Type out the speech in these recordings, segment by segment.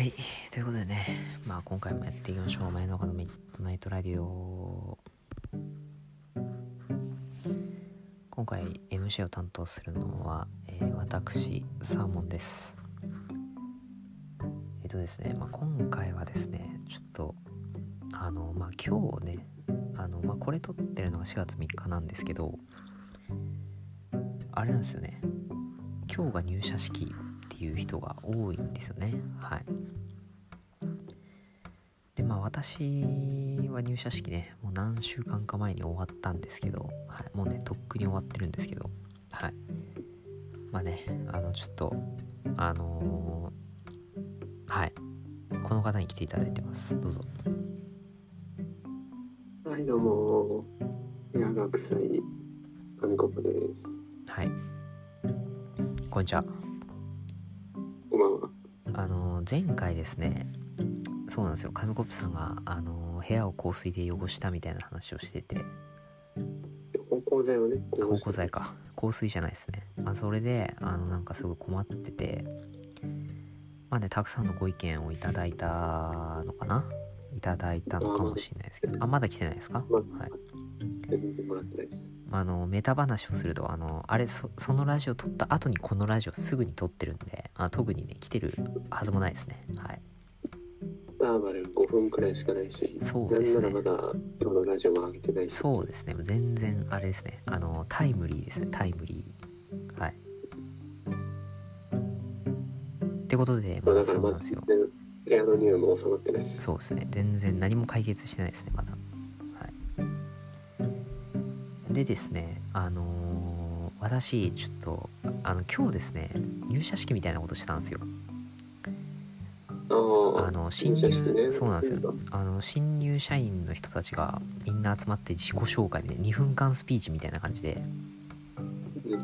はい、ということでね、まあ今回もやっていきましょう。前の中のミッドナイトラディオ。今回 MC を担当するのは、えー私、サーモンです。えっ、とですね、まあ今回はですね、ちょっと、あの、まあ今日ね、あの、まあこれ撮ってるのが4月3日なんですけど、あれなんですよね、今日が入社式っていう人が多いんですよねはい私は入社式ねもう何週間か前に終わったんですけど、はい、もうねとっくに終わってるんですけどはいまあねあのちょっとあのーはいこの方に来ていただいてますどうぞはい、どうも。矢学祭、紙コップです。はいこんにちはこんばんは。あのー前回ですねそうなんですよ。紙コップさんがあのー部屋を香水で汚したみたいな話をしてて。芳香剤をね、芳香剤か。香水じゃないですね、まあ、それであのなんかすごい困ってて。まあねたくさんのご意見をいただいたのかな。いただいたのかもしれないですけど。あまだ来てないですか？まはい。全然もらってないです。まああのメタ話をするとあのあれそそのラジオ撮った後にこのラジオすぐに撮ってるんであ特にね来てるはずもないですね。はいああ、まだ5分くらいしかないし、そうですね。なんならまだ今日のラジオも上げてないし。そうですね。全然あれですね。あのタイムリーですね。タイムリー。はい。ってことでまあそうだそうなんですよ。のも収まってないです。そうですね。全然何も解決してないですねまだ。はい。でですねあのー私ちょっとあの今日ですね入社式みたいなことしたんですよあの新入そうなんですよ。あの新入社員の人たちがみんな集まって自己紹介で2分間スピーチみたいな感じでうん。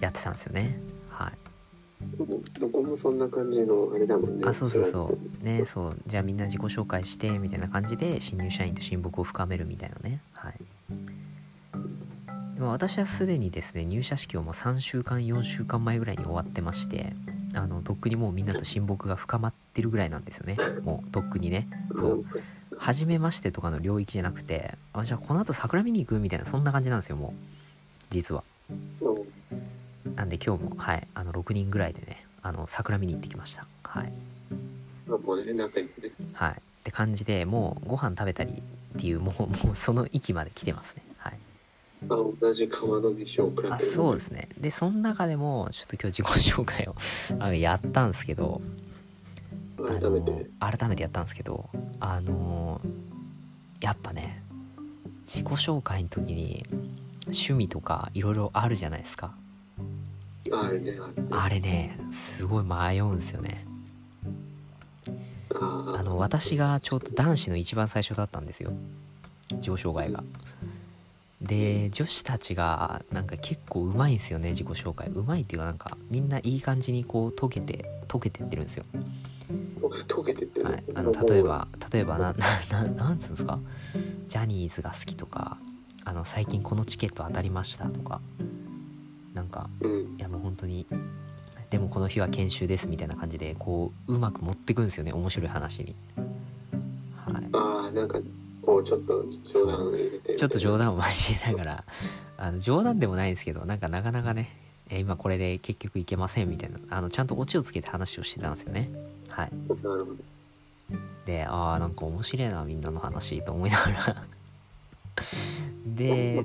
やってたんですよね。はい。どこもそんな感じのあれだもんね。あそうそうそ4月うねそう。じゃあみんな自己紹介してみたいな感じで新入社員と親睦を深めるみたいなね。はい。でも私はすでにですね入社式をもう3週間4週間前ぐらいに終わってましてあのとっくにもうみんなと親睦が深まってるぐらいなんですよね。もうとっくにね。そう。初めましてとかの領域じゃなくてあじゃあこの後桜見に行くみたいなそんな感じなんですよもう。実は。なんで今日もはい。あの6人ぐらいでねあの桜見に行ってきました。はい。はい。って感じでもうご飯食べたりっていうもうもうその域まで来てますね。はい。あ同じ川の飯を食らあ。そうですね。でその中でもちょっと今日自己紹介をあのやったんですけどあ改のめて。改めてやったんですけどあのやっぱね自己紹介の時に趣味とかいろいろあるじゃないですか。あれね、あれね。すごい迷うんですよね。ああの私がちょうど男子の一番最初だったんですよ。自己紹介がで女子たちがなんか結構うまいんですよね自己紹介。うまいっていうかなんかみんないい感じにこう溶けて溶けてってるんですよ。溶けてってる。はい、あの例えば例えばななななんつうんですか？ジャニーズが好きとかあの最近このチケット当たりましたとか。なんかうん。いやもう本当にでもこの日は研修ですみたいな感じでこううまく持ってくんですよね面白い話に。はい。ああなんかこうちょっと冗談入れてちょっと冗談を交えながらあの冗談でもないんですけどなんかなかなかねえ今これで結局いけませんみたいなあのちゃんとオチをつけて話をしてたんですよね。はい。でああなんか面白いなみんなの話と思いながら。でね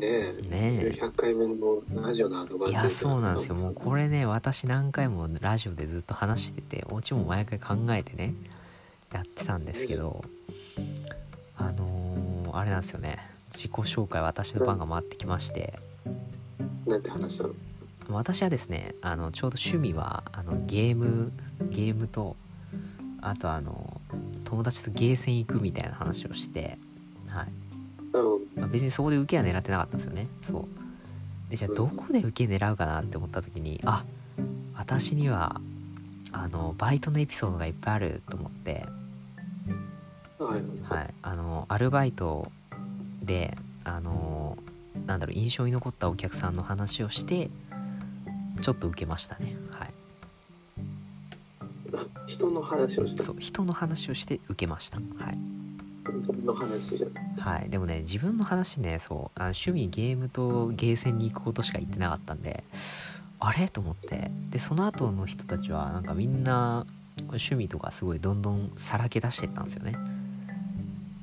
えねえ。100回目のラジオのアドバンテージいやそうなんですよ。もうこれね私何回もラジオでずっと話しててオチも毎回考えてねやってたんですけどあのーあれなんですよね。自己紹介私の番が回ってきまして。なんて話したの私はですねあのちょうど趣味はあのゲームゲームとあとあの友達とゲーセン行くみたいな話をしてはい。うん。まあ、別にそこで受けは狙ってなかったんですよね。そう。でじゃあどこで受け狙うかなって思った時にあ私にはあのバイトのエピソードがいっぱいあると思ってはい。はい。あのアルバイトであのなんだろう印象に残ったお客さんの話をしてちょっと受けましたね。はい。人の話をした。そう人の話をして受けました。はい。自分の話はい、でもね自分の話ねそうあの趣味ゲームとゲーセンに行くことしか言ってなかったんであれ？と思って。でその後の人たちはなんかみんな趣味とかすごいどんどんさらけ出してったんですよね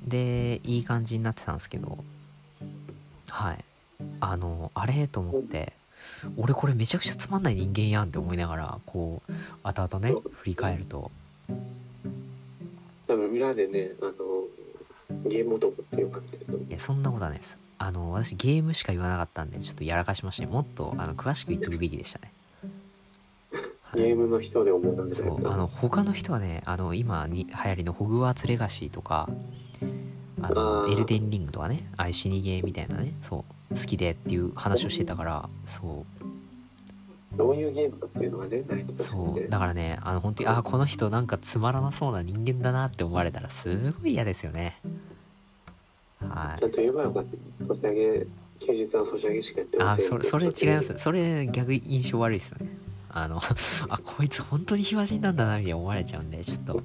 でいい感じになってたんですけど。はい。あのあれと思って俺これめちゃくちゃつまんない人間やんって思いながらこう後々ね振り返ると。多分裏でねあのゲーム男っていうかってるいやそんなことはないです。あの私ゲームしか言わなかったんでちょっとやらかしましたねもっとあの詳しく言っておくべきでしたね、はい。ゲームの人で思われたそうあの他の人はねあの今に流行りのホグワーツレガシーとかあのエルデンリングとかねああいう死にゲーみたいなねそう好きでっていう話をしてたからそう。どういうゲームかっていうのがねそうだからねあの本当にあーこの人なんかつまらなそうな人間だなって思われたらすごい嫌ですよね。はい。ちゃんと言えばよかった。ソシャゲ休日はソシャゲしかやってまあせん。それそれ違います。それ逆印象悪いですよねあの あこいつ本当に暇人なんだなみたいに思われちゃうんでちょっと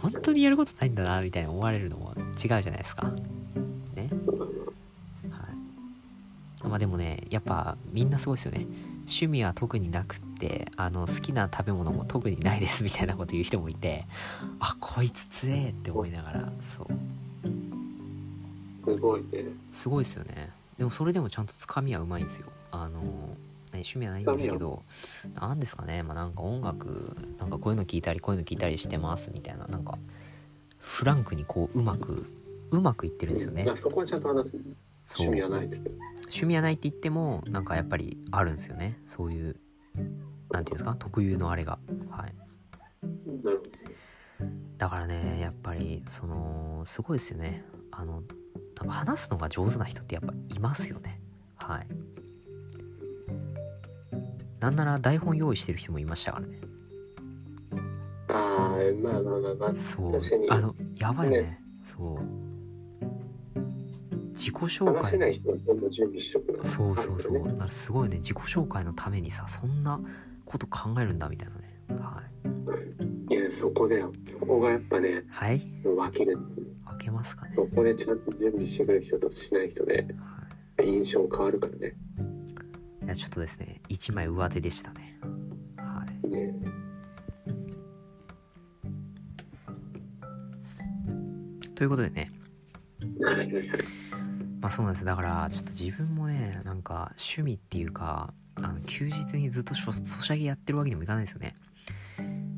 本当にやることないんだなみたいに思われるのも違うじゃないですか。ね。はい。まあでもねやっぱみんなすごいですよね。趣味は特になくってあの好きな食べ物も特にないですみたいなこと言う人もいてあこいつ強えって思いながらそう。すごいね。すごいですよね。でもそれでもちゃんとつかみはうまいんですよ。あの、ね、趣味はないんですけどなんですかね。まあなんか音楽なんかこういうの聞いたりこういうの聞いたりしてますみたいななんかフランクにこううまくうまくいってるんですよね。そこはちゃんと話す。趣味はないです趣味はないって言ってもなんかやっぱりあるんですよね。そういうなんていうんですか？特有のあれが。はい。だからねやっぱりそのすごいですよね。あのなんか話すのが上手な人ってやっぱいますよね。はいなんなら台本用意してる人もいましたからね。どああまあまあまあまあ。そう。あのやばいね。ね。そう。自己紹介。い人はどんどん準備しとくの。そうそうそう、だからすごいね。自己紹介のためにさそんなこと考えるんだみたいなね。はい。いやそこだよ。そこがやっぱねはい。分けるんですよ。分けますかね。そこでちゃんと準備してくる人としない人ではい。印象変わるからね。いやちょっとですね一枚上手でしたね。はい。ということでね。まあそうなんです。だからちょっと自分もねなんか趣味っていうかあの休日にずっとソシャゲやってるわけにもいかないですよね。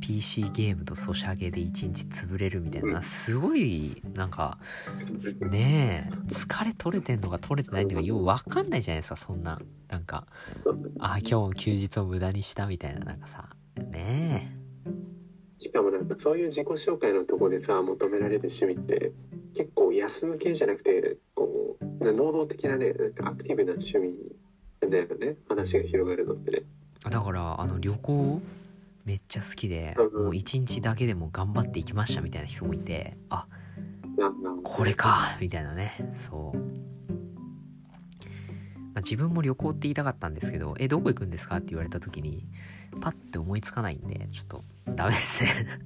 PC ゲームとソシャゲで一日潰れるみたいなすごいなんかねえ疲れ取れてんのか取れてないのかよう分かんないじゃないですかそんな。なんかあ今日も休日を無駄にしたみたいななんかさ。ねしかもなんかそういう自己紹介のとこでさ求められる趣味って結構休む系じゃなくてこう能動的なねなんかアクティブな趣味だよね話が広がるのってね。えだからあの旅行めっちゃ好きでうん。もう一日だけでも頑張っていきましたみたいな人もいてあこれかみたいなね。そう、まあ、自分も旅行って言いたかったんですけど「えどこ行くんですか?」って言われた時にパッて思いつかないんでちょっとダメですね。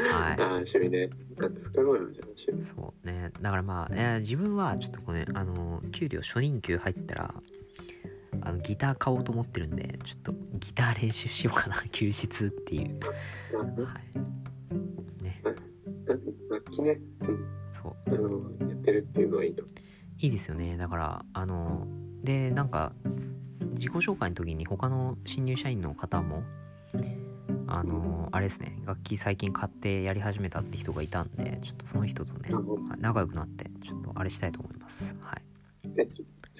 はああ趣味ね。なんか作ろうよじゃあ趣い味。そうね。だからまあ、えー自分はちょっとこれあの給料初任給入ったらあのギター買おうと思ってるんでちょっとギター練習しようかな 休日っていう。はい。ね。楽器ね、うん、そうあのやってるっていうのはいいといいですよね。だからあのでなんか自己紹介の時に他の新入社員の方もあのあれですね。楽器最近買ってやり始めたって人がいたんでちょっとその人とね。仲良くなってちょっとあれしたいと思いますはいで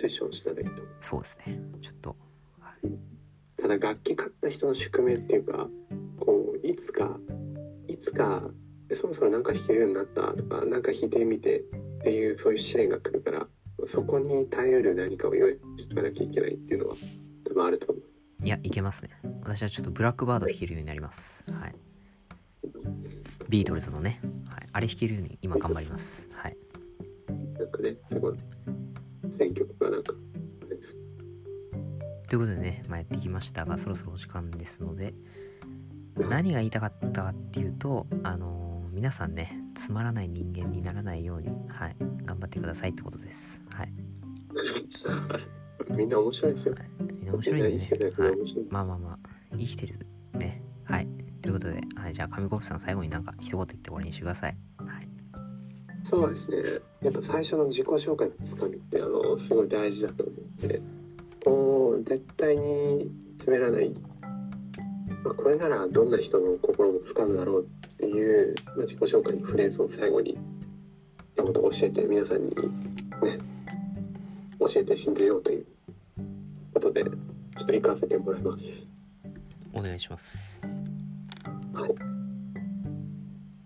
セッションしたらいいと思うそうですね。ちょっとただ楽器買った人の宿命っていうかこういつかいつかえそろそろなんか弾けるようになったとかなんか弾いてみてっていうそういう試練が来るからそこに耐えうる何かを用意しとかなきゃいけないっていうのは多分あると思う。いやいけますね。私はちょっとブラックバード弾けるようになりますはい。ビートルズのね、はい、あれ弾けるように今頑張ります。はい。なんかねすごい選曲がなんか。ということでね、まあ、やってきましたがそろそろお時間ですので何が言いたかったかっていうとあのー皆さんねつまらない人間にならないようにはい頑張ってくださいってことです。はい。みんな面白いですよ。みんな面白いんでね。はい。まあまあまあ生きてるね。はい。ということで、はい、じゃあ上国さん最後になんか一言言って終わりにしてくださいはいそうですね。やっぱ最初の自己紹介のつかみってあのすごい大事だと思って、こう絶対に滑らない。まあ、これならどんな人の心もつかむだろうっていう、まあ、自己紹介のフレーズを最後に山本教えて皆さんにね教えて信じようということでちょっと行かせてもらいます。お願いします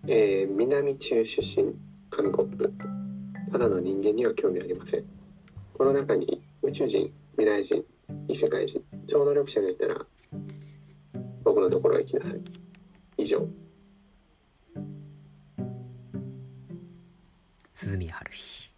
えー南中出身紙コップただの人間には興味ありません。この中に宇宙人未来人異世界人超能力者がいたら僕のところへ来なさい。以上。鈴宮春日。